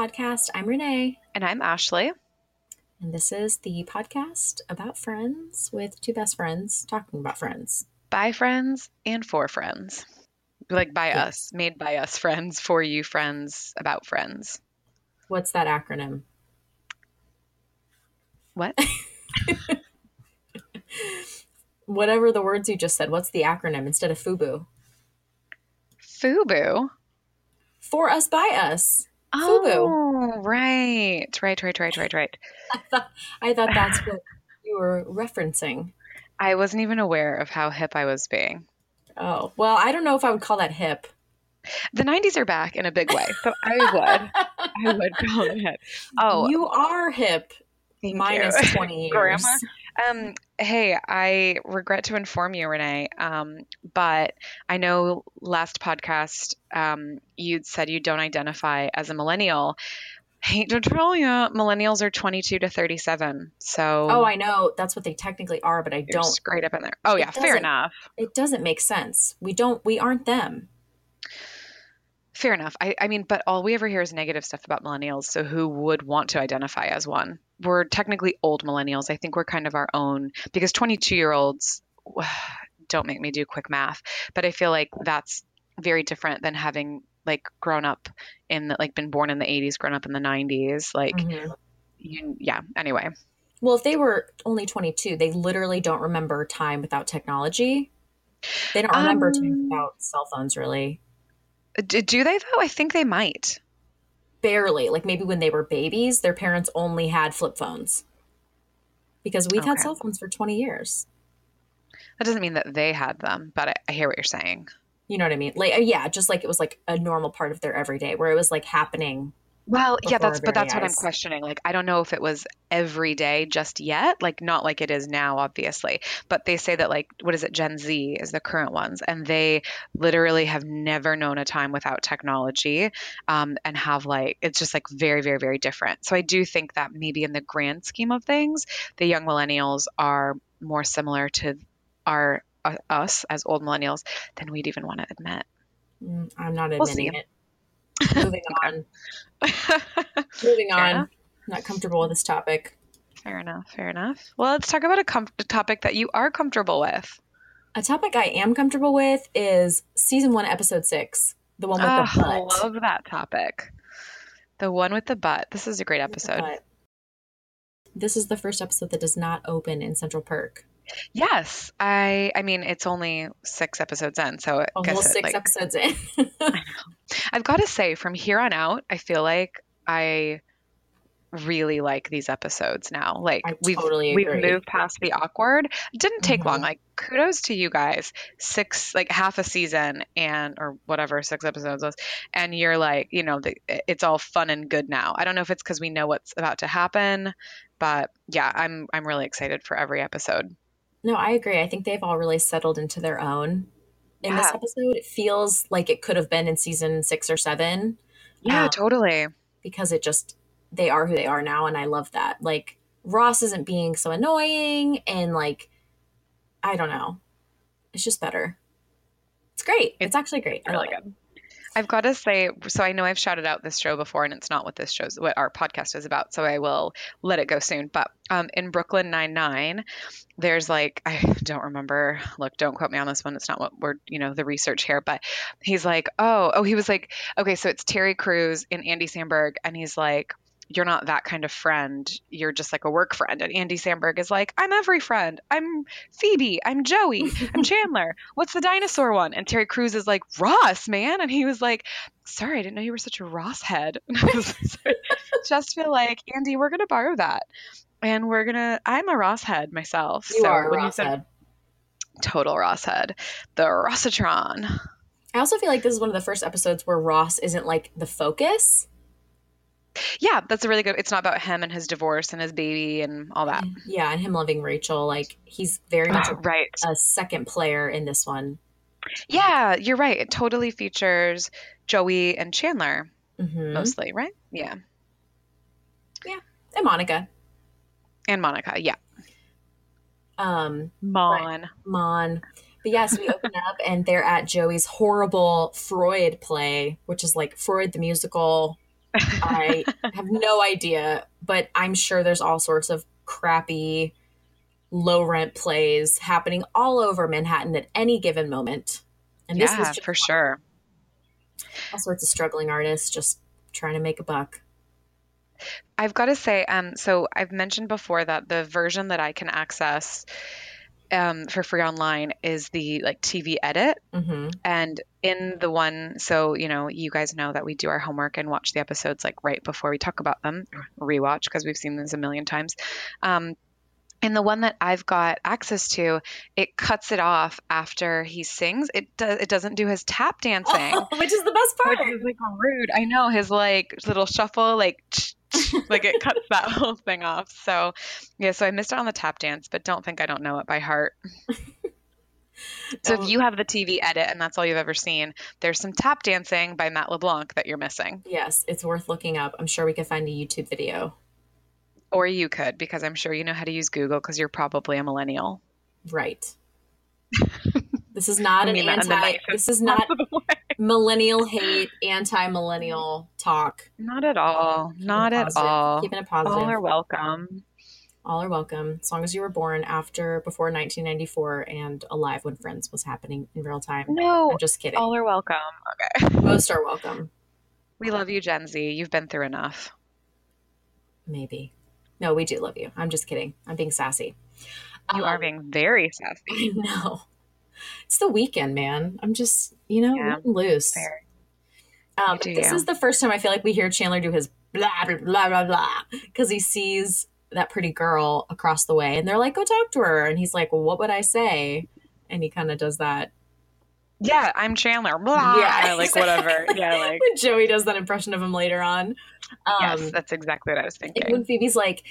Podcast. I'm Renee. And I'm Ashley. And this is the podcast about friends with two best friends talking about friends. By friends and for friends. Like by yes. us, made by us friends, for you friends, about friends. What's that acronym? What? Whatever the words you just said, what's the acronym instead of FUBU? FUBU? For us, by us. Oh, FUBU. right. Right, right, right, right, right. I thought, I thought that's what you were referencing. I wasn't even aware of how hip I was being. Oh, well, I don't know if I would call that hip. The 90s are back in a big way. So I would. I would call it hip. Oh. You are hip. Minus you. 20 years. Grandma. Um, hey, I regret to inform you, Renee, um, but I know last podcast um, you said you don't identify as a millennial. Hate to tell you, millennials are 22 to 37. So, oh, I know that's what they technically are, but I don't. Straight up in there. Oh, yeah, fair enough. It doesn't make sense. We don't. We aren't them. Fair enough. I, I mean, but all we ever hear is negative stuff about millennials. So who would want to identify as one? We're technically old millennials. I think we're kind of our own because 22 year olds don't make me do quick math, but I feel like that's very different than having like grown up in the, like been born in the 80s, grown up in the 90s. Like, mm-hmm. you, yeah. Anyway. Well, if they were only 22, they literally don't remember time without technology. They don't remember um, time without cell phones, really. Do they though? I think they might. Barely. Like maybe when they were babies, their parents only had flip phones. Because we've okay. had cell phones for 20 years. That doesn't mean that they had them, but I, I hear what you're saying. You know what I mean? Like, uh, yeah, just like it was like a normal part of their everyday where it was like happening well, yeah, that's but that's eyes. what I'm questioning. Like I don't know if it was every day just yet, like not like it is now obviously, but they say that like what is it Gen Z is the current ones and they literally have never known a time without technology um, and have like it's just like very very very different. So I do think that maybe in the grand scheme of things, the young millennials are more similar to our uh, us as old millennials than we'd even want to admit. Mm, I'm not admitting we'll it. Moving on. Moving on. Enough. Not comfortable with this topic. Fair enough. Fair enough. Well, let's talk about a, com- a topic that you are comfortable with. A topic I am comfortable with is season one, episode six, the one with oh, the butt. I love that topic. The one with the butt. This is a great episode. This is the first episode that does not open in Central Perk. Yes, I. I mean, it's only six episodes in, so almost six like, episodes in. I've got to say, from here on out, I feel like I really like these episodes now. Like I we've totally we've moved past the awkward. It didn't take mm-hmm. long. Like kudos to you guys. Six like half a season and or whatever six episodes was, and you're like you know the, it's all fun and good now. I don't know if it's because we know what's about to happen, but yeah, I'm I'm really excited for every episode. No, I agree. I think they've all really settled into their own in yeah. this episode. It feels like it could have been in season six or seven. Yeah, um, totally. Because it just, they are who they are now. And I love that. Like, Ross isn't being so annoying and, like, I don't know. It's just better. It's great. It's, it's actually great. Really good. I've got to say, so I know I've shouted out this show before, and it's not what this show's what our podcast is about. So I will let it go soon. But um, in Brooklyn Nine Nine, there's like I don't remember. Look, don't quote me on this one. It's not what we're you know the research here. But he's like, oh, oh, he was like, okay, so it's Terry Crews and Andy Samberg, and he's like you're not that kind of friend. You're just like a work friend. And Andy Samberg is like, I'm every friend. I'm Phoebe. I'm Joey. I'm Chandler. What's the dinosaur one? And Terry Crews is like, Ross, man. And he was like, Sorry, I didn't know you were such a Ross head. just feel like, Andy, we're going to borrow that. And we're going to, I'm a Ross head myself. You so are a Ross said, head. Total Ross head. The Rossatron. I also feel like this is one of the first episodes where Ross isn't like the focus yeah, that's a really good. It's not about him and his divorce and his baby and all that. Yeah, and him loving Rachel. Like he's very much a, right. a second player in this one. Yeah, you're right. It totally features Joey and Chandler mm-hmm. mostly, right? Yeah. Yeah, and Monica. And Monica, yeah. Um, Mon. Mon. But yes, we open up and they're at Joey's horrible Freud play, which is like Freud the musical I have no idea, but I'm sure there's all sorts of crappy, low rent plays happening all over Manhattan at any given moment. And yeah, this was for sure. All sorts of struggling artists just trying to make a buck. I've got to say, um, so I've mentioned before that the version that I can access um, for free online is the like TV edit. Mm-hmm. And in the one, so, you know, you guys know that we do our homework and watch the episodes like right before we talk about them, rewatch because we've seen this a million times. Um, in the one that I've got access to, it cuts it off after he sings. It does. It doesn't do his tap dancing, oh, which is the best part. Which is like rude. I know his like little shuffle, like like it cuts that whole thing off. So yeah, so I missed out on the tap dance, but don't think I don't know it by heart. so if um, you have the TV edit and that's all you've ever seen, there's some tap dancing by Matt LeBlanc that you're missing. Yes, it's worth looking up. I'm sure we could find a YouTube video. Or you could, because I'm sure you know how to use Google because you're probably a millennial. Right. this is not an anti. This is not millennial hate, anti millennial talk. Not at all. Keeping not at all. Keeping it positive. All are welcome. All are welcome, as long as you were born after, before 1994, and alive when Friends was happening in real time. No, I'm just kidding. All are welcome. Okay. Most are welcome. We love you, Gen Z. You've been through enough. Maybe. No, we do love you. I'm just kidding. I'm being sassy. You um, are being very sassy. I know. It's the weekend, man. I'm just, you know, yeah, loose. Fair. Um, this is the first time I feel like we hear Chandler do his blah blah blah blah blah because he sees that pretty girl across the way, and they're like, "Go talk to her," and he's like, "Well, what would I say?" And he kind of does that. Yeah, I'm Chandler. Blah. Yeah, like whatever. Yeah, like Joey does that impression of him later on. Um, yes, that's exactly what I was thinking. When Phoebe's like,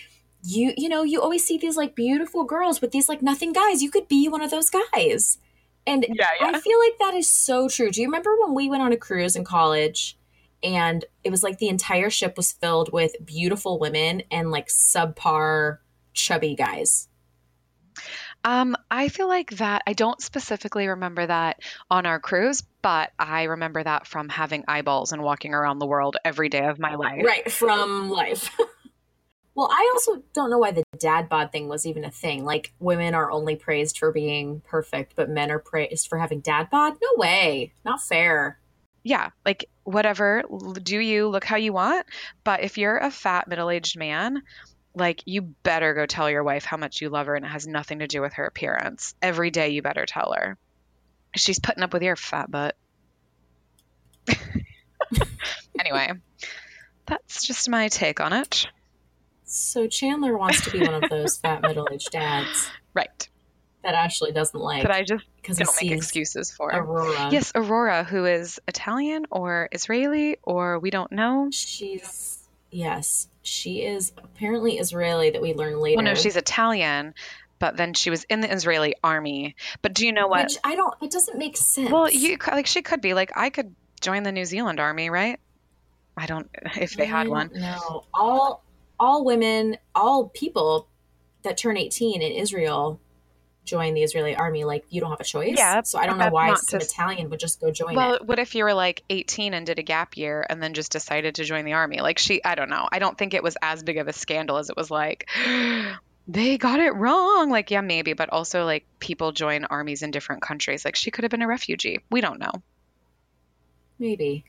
you you know you always see these like beautiful girls with these like nothing guys you could be one of those guys and yeah, yeah. i feel like that is so true do you remember when we went on a cruise in college and it was like the entire ship was filled with beautiful women and like subpar chubby guys um, I feel like that I don't specifically remember that on our cruise, but I remember that from having eyeballs and walking around the world every day of my life. Right, from life. Well, I also don't know why the dad bod thing was even a thing. Like women are only praised for being perfect, but men are praised for having dad bod. No way. Not fair. Yeah, like whatever, do you look how you want, but if you're a fat middle-aged man, like you better go tell your wife how much you love her and it has nothing to do with her appearance. Every day you better tell her. She's putting up with your fat butt. anyway, that's just my take on it. So Chandler wants to be one of those fat middle-aged dads, right? That Ashley doesn't like. But I just don't make excuses for Aurora. Yes, Aurora, who is Italian or Israeli or we don't know. She's yes, she is apparently Israeli. That we learn later. Well, no, she's Italian, but then she was in the Israeli army. But do you know what? Which I don't. It doesn't make sense. Well, you like she could be like I could join the New Zealand army, right? I don't if they had one. No, all all women, all people that turn 18 in Israel join the Israeli army. Like you don't have a choice. Yeah. So I don't know why some just, Italian would just go join well, it. what if you were like 18 and did a gap year and then just decided to join the army? Like she, I don't know. I don't think it was as big of a scandal as it was like. they got it wrong. Like, yeah, maybe, but also like people join armies in different countries. Like she could have been a refugee. We don't know. Maybe.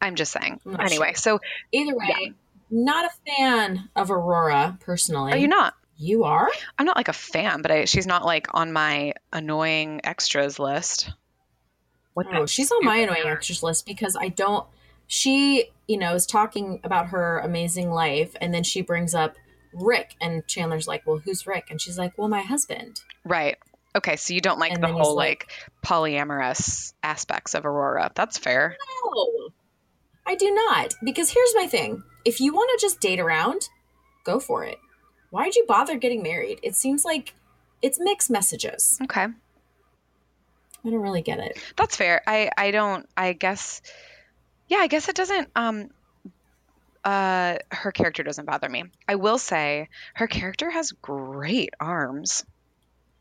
I'm just saying. I'm anyway, sure. so either way, yeah not a fan of Aurora personally. Are you not? You are? I'm not like a fan, but I, she's not like on my annoying extras list. What oh, she's on my annoying extras list because I don't. She, you know, is talking about her amazing life, and then she brings up Rick, and Chandler's like, "Well, who's Rick?" And she's like, "Well, my husband." Right. Okay, so you don't like and the whole like, like polyamorous aspects of Aurora. That's fair. No, I do not. Because here's my thing if you want to just date around, go for it. Why'd you bother getting married? It seems like it's mixed messages. Okay. I don't really get it. That's fair. I I don't I guess yeah, I guess it doesn't um uh her character doesn't bother me. I will say her character has great arms.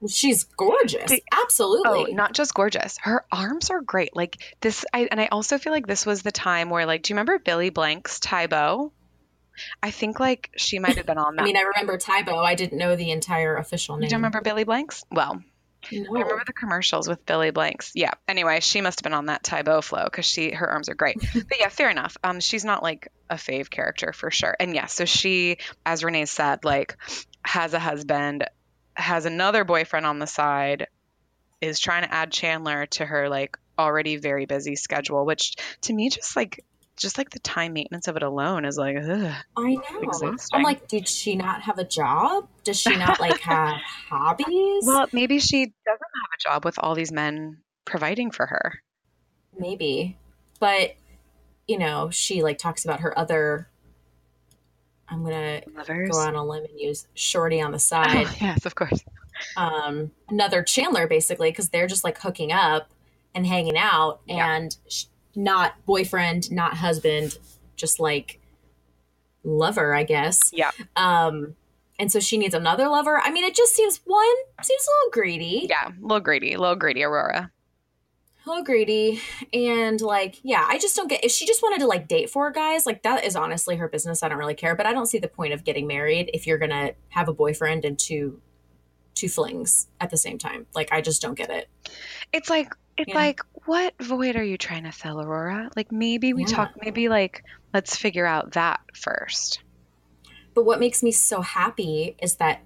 She's gorgeous. Absolutely. Oh, not just gorgeous. Her arms are great. Like this, I and I also feel like this was the time where, like, do you remember Billy Blank's Tae Bo? I think like she might have been on that. I mean, I remember Tae Bo. I didn't know the entire official name. you don't remember Billy Blank's? Well, No. I remember the commercials with Billy Blanks. Yeah. Anyway, she must have been on that Tae Bo flow because she her arms are great. but yeah, fair enough. Um, she's not like a fave character for sure. And yeah, so she, as Renee said, like has a husband, has another boyfriend on the side, is trying to add Chandler to her like already very busy schedule, which to me just like just like the time maintenance of it alone is like ugh. I know. Exhausting. I'm like, did she not have a job? Does she not like have hobbies? Well, maybe she doesn't have a job with all these men providing for her. maybe, but you know, she like talks about her other. I'm gonna Lovers. go on a limb and use Shorty on the side. Oh, yes, of course. um, another Chandler basically because they're just like hooking up and hanging out Yeah. and sh- not boyfriend, not husband, just like lover, I guess. Yeah. Um, and so she needs another lover. I mean, it just seems one seems a little greedy, Yeah, a little greedy, a little greedy, Aurora. a little greedy, and like, yeah, I just don't get if she just wanted to like date four guys, like that is honestly her business. I don't really care, but I don't see the point of getting married if you're gonna have a boyfriend and two two flings at the same time. Like, I just don't get it. It's like it's Yeah. like what void are you trying to fill, Aurora? Like maybe we Yeah. talk maybe like let's figure out that first. But what makes me so happy is that,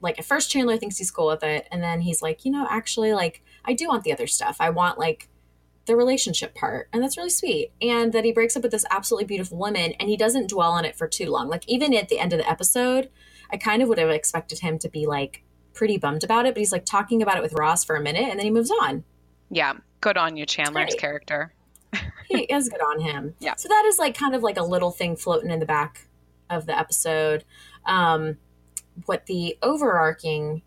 like, at first Chandler thinks he's cool with it, and then he's like, you know, actually, like, I do want the other stuff. I want like the relationship part, and that's really sweet. And that he breaks up with this absolutely beautiful woman, and he doesn't dwell on it for too long. Like, even at the end of the episode, I kind of would have expected him to be like pretty bummed about it, but he's like talking about it with Ross for a minute, and then he moves on. Yeah, good on you, Chandler's great. character. he is good on him. Yeah. So that is like kind of like a little thing floating in the back of the episode. Um, what the overarching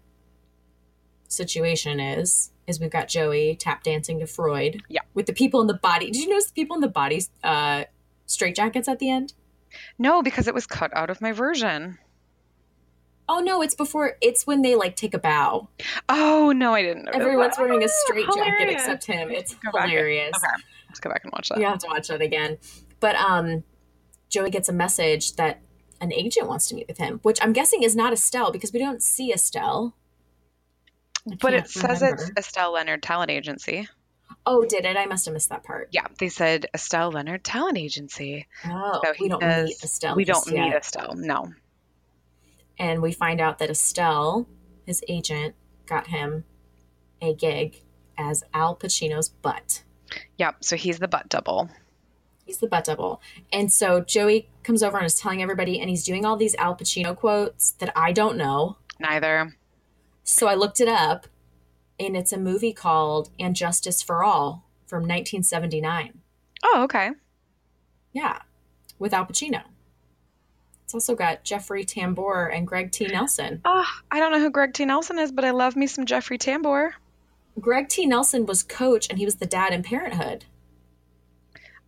situation is is we've got Joey tap dancing to Freud. Yeah. With the people in the body. Did you notice the people in the body uh, straight jackets at the end? No, because it was cut out of my version. Oh no, it's before. It's when they like take a bow. Oh no, I didn't. Everyone's that. wearing a Oh, straight jacket except him. It's and- hilarious. Okay, let's go back and watch that. You have to watch that again. But um, Joey gets a message that an agent wants to meet with him, which I'm guessing is not Estelle because we don't see Estelle. But it can't says remember. it's Estelle Leonard Talent Agency. Oh, did it? I must have missed that part. Yeah, they said Estelle Leonard Talent Agency. Oh, So we don't does- meet Estelle. we don't meet yet. Estelle. No. And we find out that Estelle, his agent, got him a gig as Al Pacino's butt. Yep. So he's the butt double. He's the butt double. And so Joey comes over and is telling everybody, and he's doing all these Al Pacino quotes that I don't know. Neither. So I looked it up, and it's a movie called And Justice for All from 1979. Oh, okay. Yeah, with Al Pacino. Also got Jeffrey Tambor and Greg T. Nelson. Oh, I don't know who Greg T. Nelson is, but I love me some Jeffrey Tambor. Greg T. Nelson was coach, and he was the dad in Parenthood.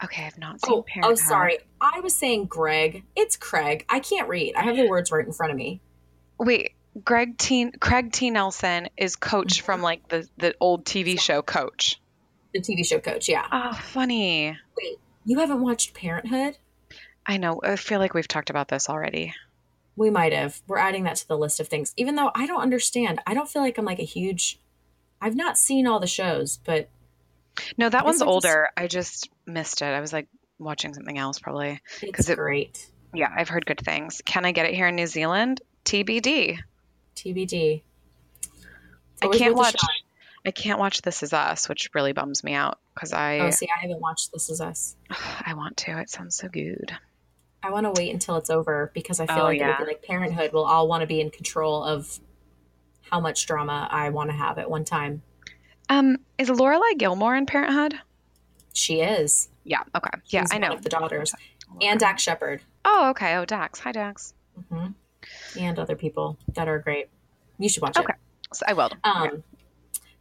Okay, I've not oh, seen Oh, oh, sorry. I was saying Greg. It's Craig. I can't read. I have the words right in front of me. Wait, Greg T. Craig T. Nelson is coach mm-hmm. from like the the old TV show Coach. The TV show coach. Yeah. Oh, funny. Wait, you haven't watched Parenthood? I know. I feel like we've talked about this already. We might have. We're adding that to the list of things. Even though I don't understand. I don't feel like I'm like a huge. I've not seen all the shows, but No, that one's I just- older. I just missed it. I was like watching something else probably. it's it- great. Yeah, I've heard good things. Can I get it here in New Zealand? TBD. TBD. I can't watch. I can't watch This Is Us, which really bums me out because I Oh, see, I haven't watched This Is Us. I want to. It sounds so good. I want to wait until it's over because I feel Oh, like yeah. be like Parenthood. We'll all want to be in control of how much drama I want to have at one time. Um, is Lorelai Gilmore in Parenthood? She is. Yeah. Okay. Yeah, She's I one know. of the daughters, and Dax Shepard, Oh, okay. Oh, Dax. Hi, Dax. hmm and other people that are great. You should watch it. Okay. So I will. it. Um,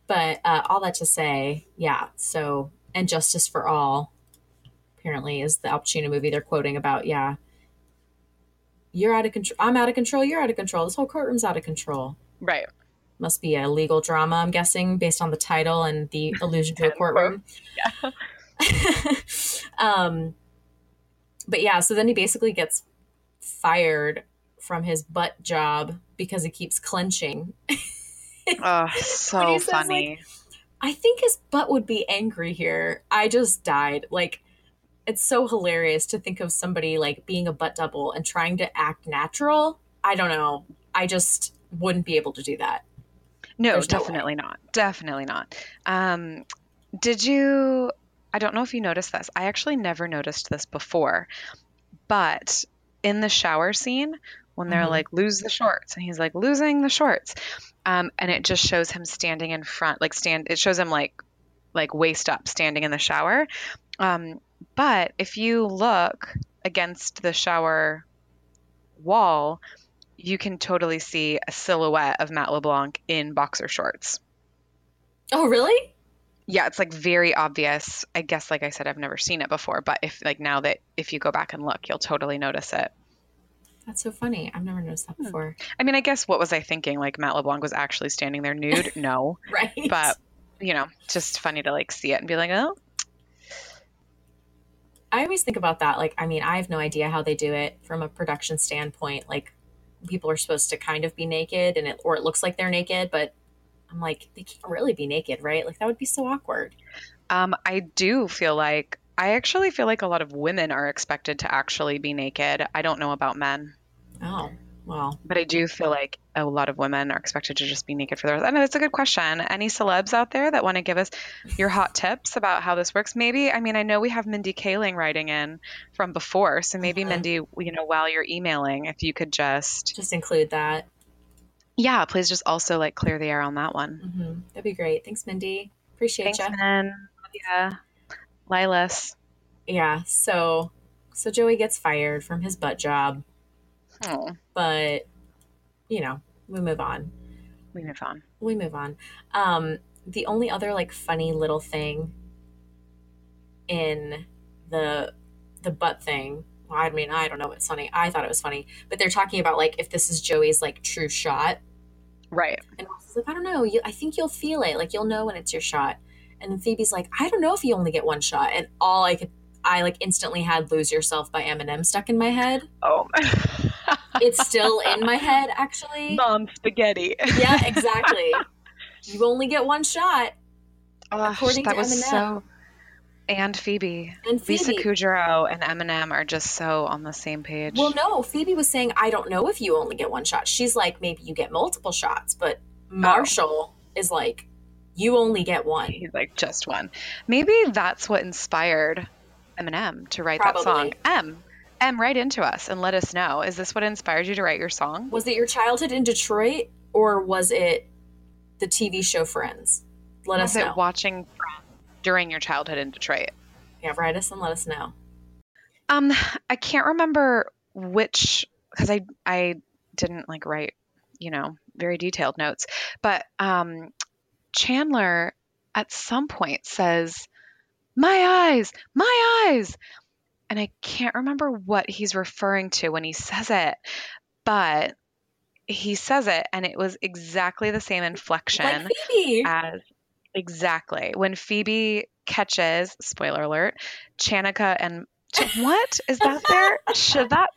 but uh, all that to say, yeah. So, and Justice for All, apparently, is the Al Pacino movie they're quoting about. Yeah, you're out of control. I'm out of control. You're out of control. This whole courtroom's out of control. Right. Must be a legal drama, I'm guessing, based on the title and the allusion to a courtroom. Yeah. um, but yeah, so then he basically gets fired from his butt job because he keeps clenching. Oh, so says, like, funny. I think his butt would be angry here. I just died. Like, it's so hilarious to think of somebody like being a butt double and trying to act natural. I don't know. I just wouldn't be able to do that. no, there's no definitely not. Definitely not. Um, did you? I don't know if you noticed this. I actually never noticed this before, but in the shower scene when they're Mhm. like lose the shorts and he's like losing the shorts, um, and it just shows him standing in front, like stand. It shows him like like waist up, standing in the shower. Um, but if you look against the shower wall, you can totally see a silhouette of Matt LeBlanc in boxer shorts. Oh, really? Yeah, it's like very obvious. I guess, like I said, I've never seen it before, but if like now that if you go back and look, you'll totally notice it. That's so funny. I've never noticed Hmm. that before. I mean, I guess what was I thinking? Like Matt LeBlanc was actually standing there nude? No, Right. but you know, just funny to like see it and be like, oh, I always think about that. Like, I mean, I have no idea how they do it from a production standpoint. Like, people are supposed to kind of be naked, and it or it looks like they're naked, but I'm like, they can't really be naked, right? Like, that would be so awkward. Um, I do feel like I actually feel like a lot of women are expected to actually be naked. I don't know about men, Oh, well, but I do feel like a lot of women are expected to just be naked for the rest. I know it's a good question. Any celebs out there that want to give us your hot tips about how this works? Maybe, I mean, I know we have Mindy Kaling writing in from before, so maybe Mhm. Mindy, you know, while you're emailing, if you could just, just include that. yeah, please just also like clear the air on that one. hmm That'd be great. Thanks, Mindy. Appreciate Thanks, you. Yeah. Lilas. Yeah. So, so Joey gets fired from his butt job, Oh, but you know, we move on. we move on. we move on. Um, the only other like funny little thing in the the butt thing. Well, I mean, I don't know what's funny. I thought it was funny, but they're talking about like if this is Joey's like true shot, Right. and Ross is like, I don't know. You, I think you'll feel it. Like you'll know when it's your shot. And then Phoebe's like, I don't know if you only get one shot. And all I could, I like instantly had "Lose Yourself" by Eminem stuck in my head. Oh, It's still in my head, actually. non spaghetti. Yeah, exactly. you only get one shot. Oh, According that to was Eminem. so. And Phoebe. And Phoebe, Lisa Kudrow and Eminem are just so on the same page. Well, no, Phoebe was saying, I don't know if you only get one shot. She's like, maybe you get multiple shots, but oh. Marshall is like, you only get one. He's like just one. Maybe that's what inspired Eminem to write that song. M, M, write into us and let us know. Is this what inspired you to write your song? Was it your childhood in Detroit or was it the TV show Friends? Let Was us it know. watching Friends during your childhood in Detroit? yeah, write us and let us know. Um, I can't remember which because I I didn't like write, you know, very detailed notes. But um, Chandler at some point says, "My eyes, my eyes," and I can't remember what he's referring to when he says it, but he says it, and it was exactly the same inflection Like Phoebe. as exactly when Phoebe catches spoiler alert Chanika and what is that there should that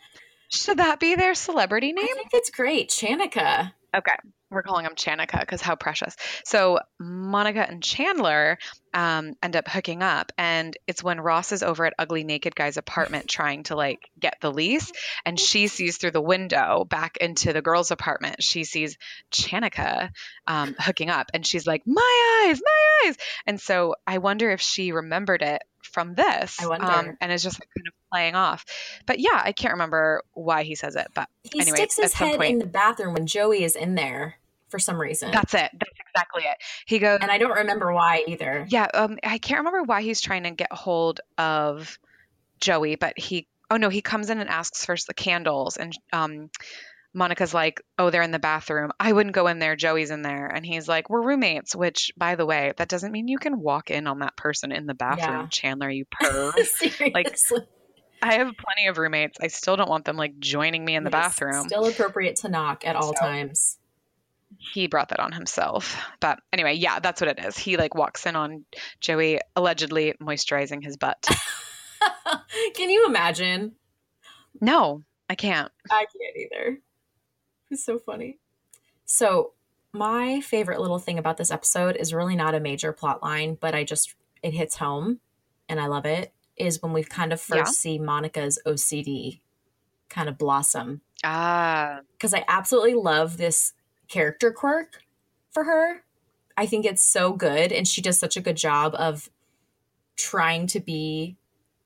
should that be their celebrity name? I think it's great. Chanika. okay we're calling them Chanika because how precious. So Monica and Chandler um, end up hooking up and it's when Ross is over at Ugly Naked Guy's apartment trying to like get the lease and she sees through the window back into the girl's apartment she sees Chanika um, hooking up and she's like my eyes my eyes! And so I wonder if she remembered it from this I wonder. um, and is just like, kind of playing off but yeah I can't remember why he says it but He Anyway, sticks his head point- in the bathroom when Joey is in there for some reason. that's it that's exactly it he goes and I don't remember why either. Yeah, um, I can't remember why he's trying to get hold of Joey, but he, oh no, he comes in and asks for the candles, and um, Monica's like, oh, they're in the bathroom. I wouldn't go in there. Joey's in there, and he's like, we're roommates. Which, by the way, that doesn't mean you can walk in on that person in the bathroom, Yeah. Chandler. You perv. Seriously. I have plenty of roommates. I still don't want them like joining me in the Yes, bathroom. Still appropriate to knock at all So- times. he brought that on himself. But anyway, yeah, that's what it is. He like walks in on Joey allegedly moisturizing his butt. Can you imagine? No, I can't. I can't either. It's so funny. So, my favorite little thing about this episode is really not a major plot line, but I just, it hits home and I love it. Is when we kind of first yeah. see Monica's OCD kind of blossom. Ah. Because I absolutely love this character quirk for her. I think it's so good. And she does such a good job of trying to be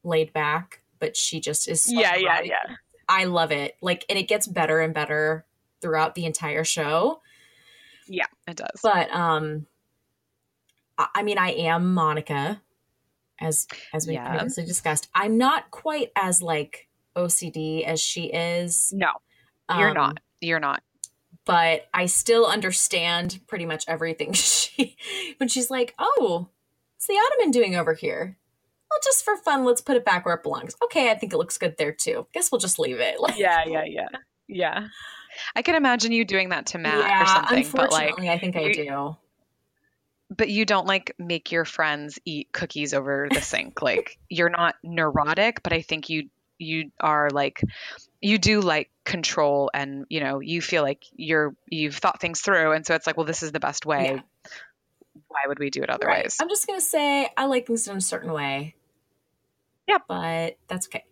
laid back, but she just is. Yeah, yeah, yeah. I love it. Like, and it gets better and better throughout the entire show. Yeah, it does. But um, I mean, I am Monica, as as we yeah. previously discussed. I'm not quite as like OCD as she is. No, you're um, not. You're not. But I still understand pretty much everything she when she's like, "Oh, what's the ottoman doing over here?" well, just for fun, let's put it back where it belongs. Okay, I think it looks good there too. Guess we'll just leave it. Like, yeah, yeah, yeah, yeah. I can imagine you doing that to Matt yeah, or something. Unfortunately, but like, I think I do. But you don't like make your friends eat cookies over the sink. like you're not neurotic, but I think you you are like you do like control and you know you feel like you're you've thought things through and so it's like well this is the best way yeah. why would we do it otherwise right. i'm just gonna say i like things in a certain way yeah, but that's okay.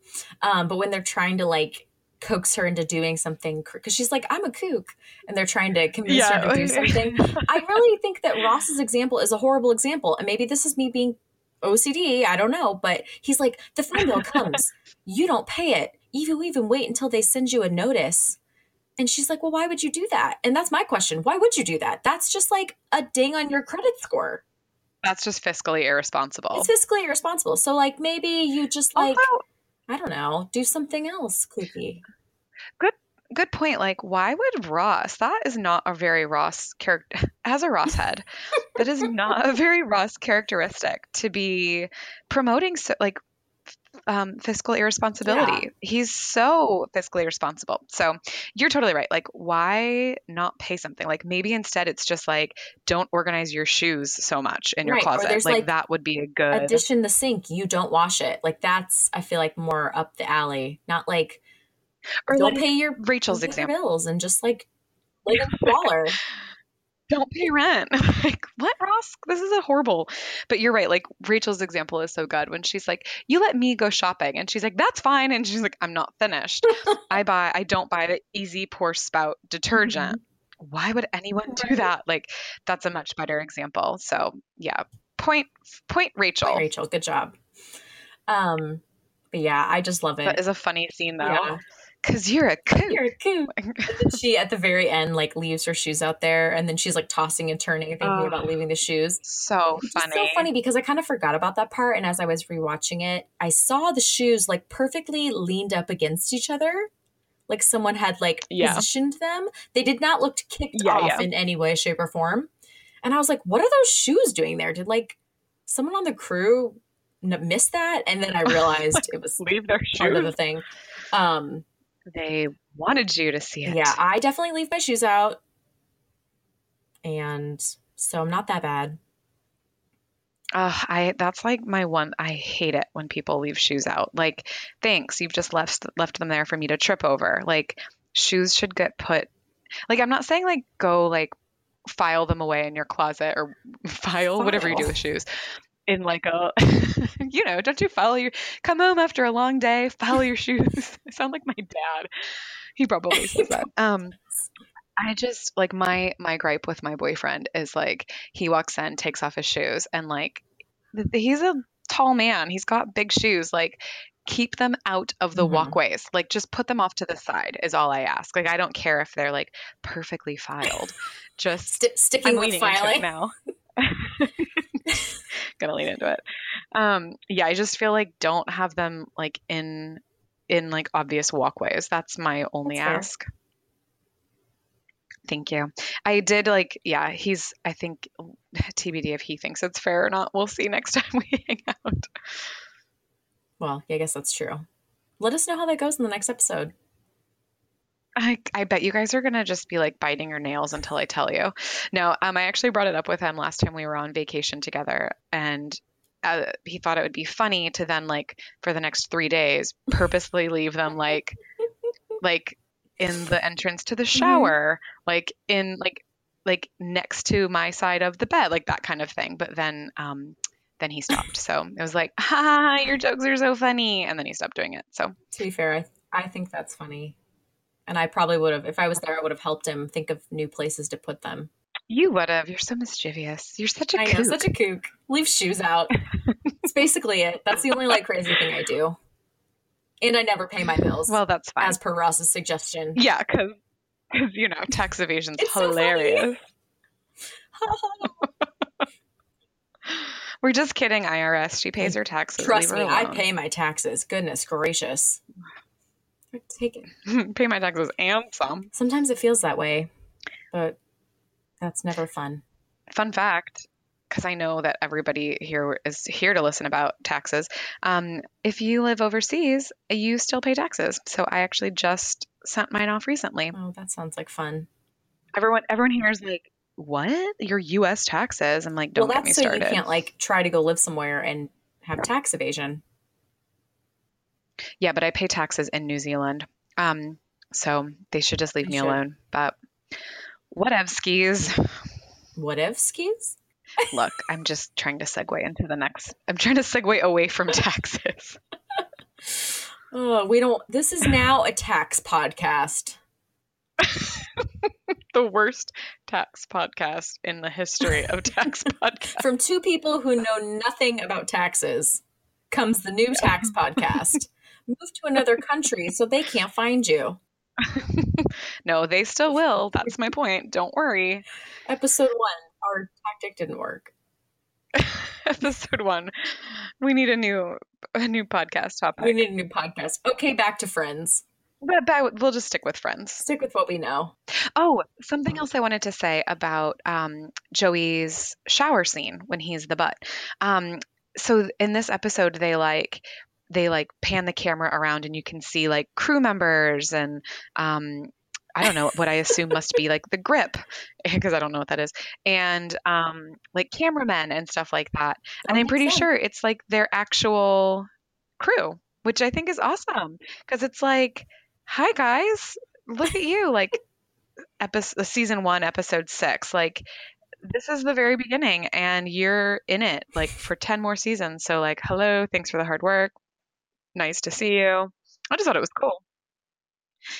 Um, but when they're trying to like coax her into doing something because she's like, I'm a kook, and they're trying to convince yeah. her to oh, do something. I really think that Ross's example is a horrible example, and maybe this is me being OCD. I don't know, but he's like, the phone bill comes, you don't pay it. You even wait until they send you a notice. And she's like, Well, why would you do that? And that's my question. Why would you do that? That's just like a ding on your credit score. That's just fiscally irresponsible. It's fiscally irresponsible. So like maybe you just like Although, I don't know, do something else kooky. Good good point. Like why would Ross? That is not a very Ross character as a Ross head. that is not a very Ross characteristic to be promoting so, like um, fiscal irresponsibility. Yeah. He's so fiscally responsible. So you're totally right. Like, why not pay something? Like, maybe instead it's just like, don't organize your shoes so much in your right. closet. Like, like, that would be a good addition. The sink, you don't wash it. Like, that's I feel like more up the alley. Not like, or don't like pay your Rachel's example bills and just like live a squalor. Don't pay rent. like, what, Ross? This is a horrible. But you're right. Like, Rachel's example is so good when she's like, you let me go shopping. And she's like, that's fine. And she's like, I'm not finished. I buy, I don't buy the easy pour spout detergent. Mm-hmm. Why would anyone do that? Like, that's a much better example. So, yeah. Point, point Rachel. Point Rachel, good job. Um, but yeah, I just love it. That is a funny scene, though. Yeah. Cause you're a kook. You're a kook. she at the very end like leaves her shoes out there, and then she's like tossing and turning and thinking oh, about leaving the shoes. So funny. So funny because I kind of forgot about that part, and as I was rewatching it, I saw the shoes like perfectly leaned up against each other, like someone had like yeah. positioned them. They did not look kicked yeah, off yeah. in any way, shape, or form. And I was like, "What are those shoes doing there? Did like someone on the crew miss that?" And then I realized it was leave their part of the thing. Um, they wanted you to see it. Yeah, I definitely leave my shoes out. And so I'm not that bad. Uh, I that's like my one. I hate it when people leave shoes out. Like, thanks, you've just left left them there for me to trip over. Like, shoes should get put. Like, I'm not saying like go like file them away in your closet or file, file. whatever you do with shoes in like a you know don't you follow your come home after a long day follow your shoes. I sound like my dad. He probably says that. Um i just like my my gripe with my boyfriend is like he walks in takes off his shoes and like he's a tall man. He's got big shoes. Like keep them out of the mm-hmm. walkways. Like just put them off to the side is all i ask. Like i don't care if they're like perfectly filed. Just St- sticking I'm with filing. now gonna lean into it. Um, yeah, I just feel like don't have them like in in like obvious walkways. That's my only That's ask. Fair. Thank you. I did like, yeah, he's, I think, TBD if he thinks it's fair or not. We'll see next time we hang out. Well, yeah, I guess that's true. Let us know how that goes in the next episode. I, I bet you guys are gonna just be like biting your nails until I tell you. No, um, I actually brought it up with him last time we were on vacation together, and uh, he thought it would be funny to then like for the next three days purposely leave them like like in the entrance to the shower, like in like like next to my side of the bed, like that kind of thing. But then um then he stopped. So it was like, ha, your jokes are so funny. And then he stopped doing it. So To be fair, I, I think that's funny. And I probably would have, if I was there, I would have helped him think of new places to put them. you would have. You're so mischievous. You're such a I know, kook. such a kook. Leave shoes out. That's basically it. That's the only like crazy thing I do. And I never pay my bills, well, that's fine. as per Ross's suggestion. yeah, because you know tax evasion's It's so hilarious. We're just kidding, IRS. She pays her taxes. Trust me, I pay my taxes. Goodness gracious. Take it. pay my taxes and some. Sometimes it feels that way, but that's never fun. Fun fact, because I know that everybody here is here to listen about taxes. Um, if you live overseas, you still pay taxes. So I actually just sent mine off recently. Oh, that sounds like fun. Everyone, everyone here is like, "What? Your U.S. taxes?" I'm like, "Don't well, get me that's so started." you can't like try to go live somewhere and have tax evasion. Yeah, but I pay taxes in New Zealand. Um, so they should just leave me alone. But whatever skis. What if skis? Look, I'm just trying to segue into the next. I'm trying to segue away from taxes. Oh, we don't. This is now a tax podcast. the worst tax podcast in the history of tax podcasts. From two people who know nothing about taxes comes the new tax podcast. Move to another country so they can't find you. no, they still will. That's my point. Don't worry. Episode one, our tactic didn't work. Episode one. We need a new a new podcast topic. We need a new podcast. Okay, back to friends. but, but we'll just stick with friends. Stick with what we know. Oh, something else I wanted to say about um, Joey's shower scene when he's the butt. Um, so in this episode, they like they like pan the camera around and you can see like crew members and um, I don't know what I assume must be like the grip because I don't know what that is and um, like cameramen and stuff like that. And Oh, I'm pretty sense. sure it's like their actual crew, which I think is awesome because it's like, hi guys, look at you, like episode season one, episode six, like this is the very beginning and you're in it like for 10 more seasons. So like, hello, thanks for the hard work. Nice to see you. I just thought it was cool.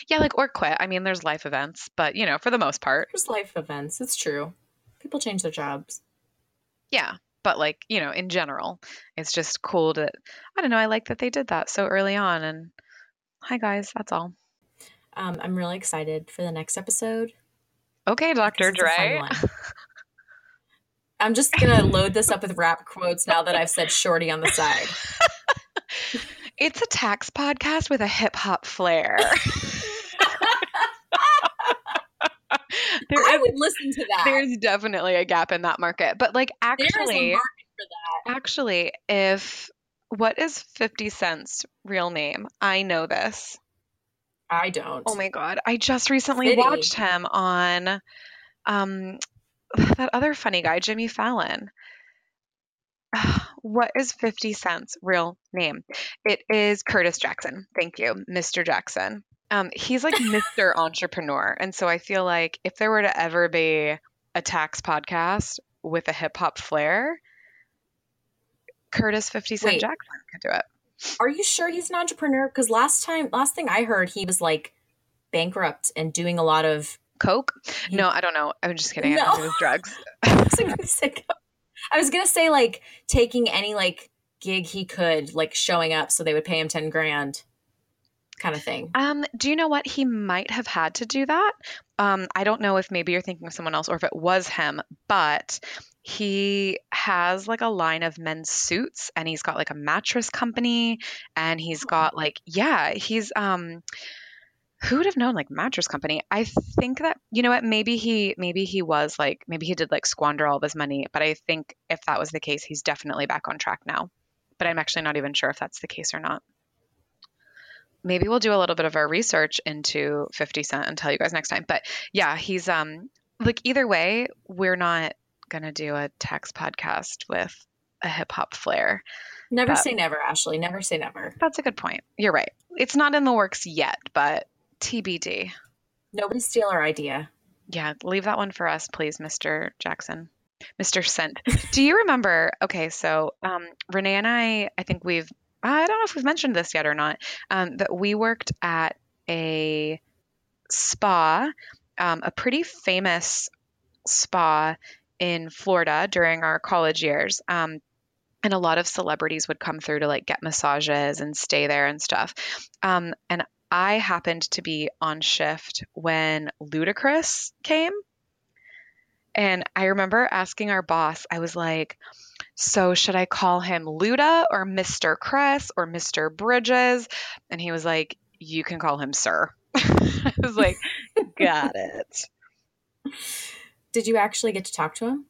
Yeah, like or quit. I mean, there's life events, but you know, for the most part, There's life events. It's true. People change their jobs. yeah. But like, you know, in general, it's just cool to I don't know, I like that they did that so early on and hi guys, that's all. Um, I'm really excited for the next episode. Okay, Dr. because it's a fun Dre. I'm just gonna load this up with rap quotes now that I've said shorty on the side. It's a tax podcast with a hip hop flair. there I is, would listen to that. there's definitely a gap in that market. But like There is a actually market for that. actually if what is 50 Cent's real name? I know this. I don't. Oh my god. I just recently Fitty. watched him on um that other funny guy, Jimmy Fallon. What is 50 Cent's real name? It is Curtis Jackson. Thank you, Mr. Jackson. Um, he's like Mr. Entrepreneur. And so I feel like if there were to ever be a tax podcast with a hip hop flair, Curtis 50 Cent Wait. Jackson could do it. Are you sure he's an entrepreneur? Because last time, last thing I heard, he was like bankrupt and doing a lot of. Coke? He- No, I don't know. I'm just kidding. I No. it was drugs. I was gonna say, I was gonna say like taking any like gig he could, like showing up so they would pay him ten grand, kind of thing. Um, do you know what? He might have had to do that. Um, I don't know if maybe you're thinking of someone else or if it was him, but he has like a line of men's suits and he's got like a mattress company and he's got like yeah, he's um who would have known like mattress company? I think that you know what, maybe he maybe he was like maybe he did like squander all of his money, but I think if that was the case, he's definitely back on track now. But I'm actually not even sure if that's the case or not. maybe we'll do a little bit of our research into 50 Cent and tell you guys next time. But yeah, he's um like either way, we're not gonna do a tax podcast with a hip hop flair. Never say never, Ashley. Never say never. That's a good point. You're right. It's not in the works yet, but TBD. Nobody steal our idea. Yeah, leave that one for us, please, Mr. Jackson. Mr. Cent. Do you remember? Okay, so um, Renee and I, I think we've, I don't know if we've mentioned this yet or not, um, that we worked at a spa, um, a pretty famous spa in Florida during our college years. Um, and a lot of celebrities would come through to like get massages and stay there and stuff. Um, and I happened to be on shift when Ludacris came. And I remember asking our boss, I was like, so should I call him Luda or Mr. Cress or Mr. Bridges? And he was like, you can call him Sir. I was like, got it. Did you actually get to talk to him?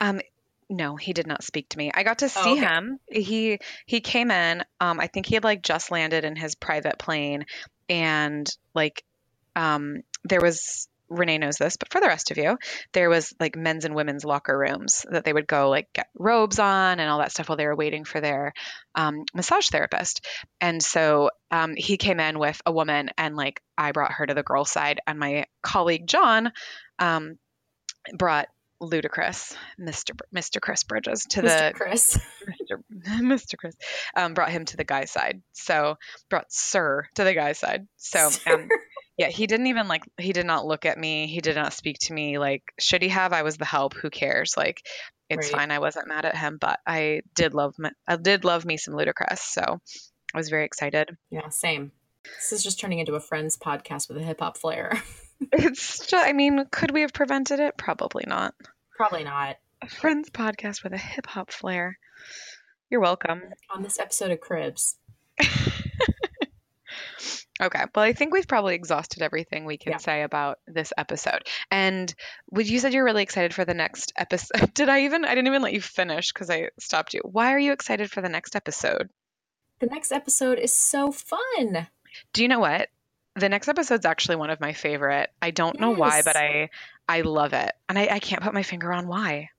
Um, no, he did not speak to me. I got to see oh, okay. him. He he came in. Um, I think he had like just landed in his private plane, and like, um, there was Renee knows this, but for the rest of you, there was like men's and women's locker rooms that they would go like get robes on and all that stuff while they were waiting for their um, massage therapist. And so um, he came in with a woman, and like I brought her to the girl side, and my colleague John um, brought Ludacris, Mr. Mr. Chris Bridges to the Mr. the Chris. Mr. Mr. Chris um, brought him to the guy side. So brought Sir to the guy side. So um, yeah, he didn't even like he did not look at me. He did not speak to me. Like should he have? I was the help. Who cares? Like it's right. fine. I wasn't mad at him, but I did love my, I did love me some Ludacris. So I was very excited. Yeah, same. This is just turning into a friends podcast with a hip hop flair. it's just, I mean, could we have prevented it? Probably not. Probably not. A friends podcast with a hip hop flair. You're welcome. On this episode of Cribs. okay. Well, I think we've probably exhausted everything we can yeah. say about this episode. And would you said you're really excited for the next episode? Did I even? I didn't even let you finish because I stopped you. Why are you excited for the next episode? The next episode is so fun. Do you know what? The next episode's actually one of my favorite. I don't yes. know why, but I I love it, and I, I can't put my finger on why.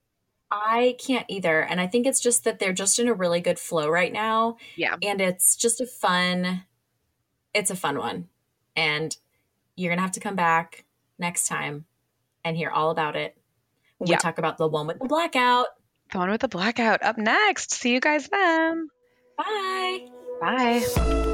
I can't either, and I think it's just that they're just in a really good flow right now. Yeah, and it's just a fun. It's a fun one, and you're gonna have to come back next time and hear all about it when yeah. we talk about the one with the blackout. The one with the blackout up next. See you guys then. Bye. Bye.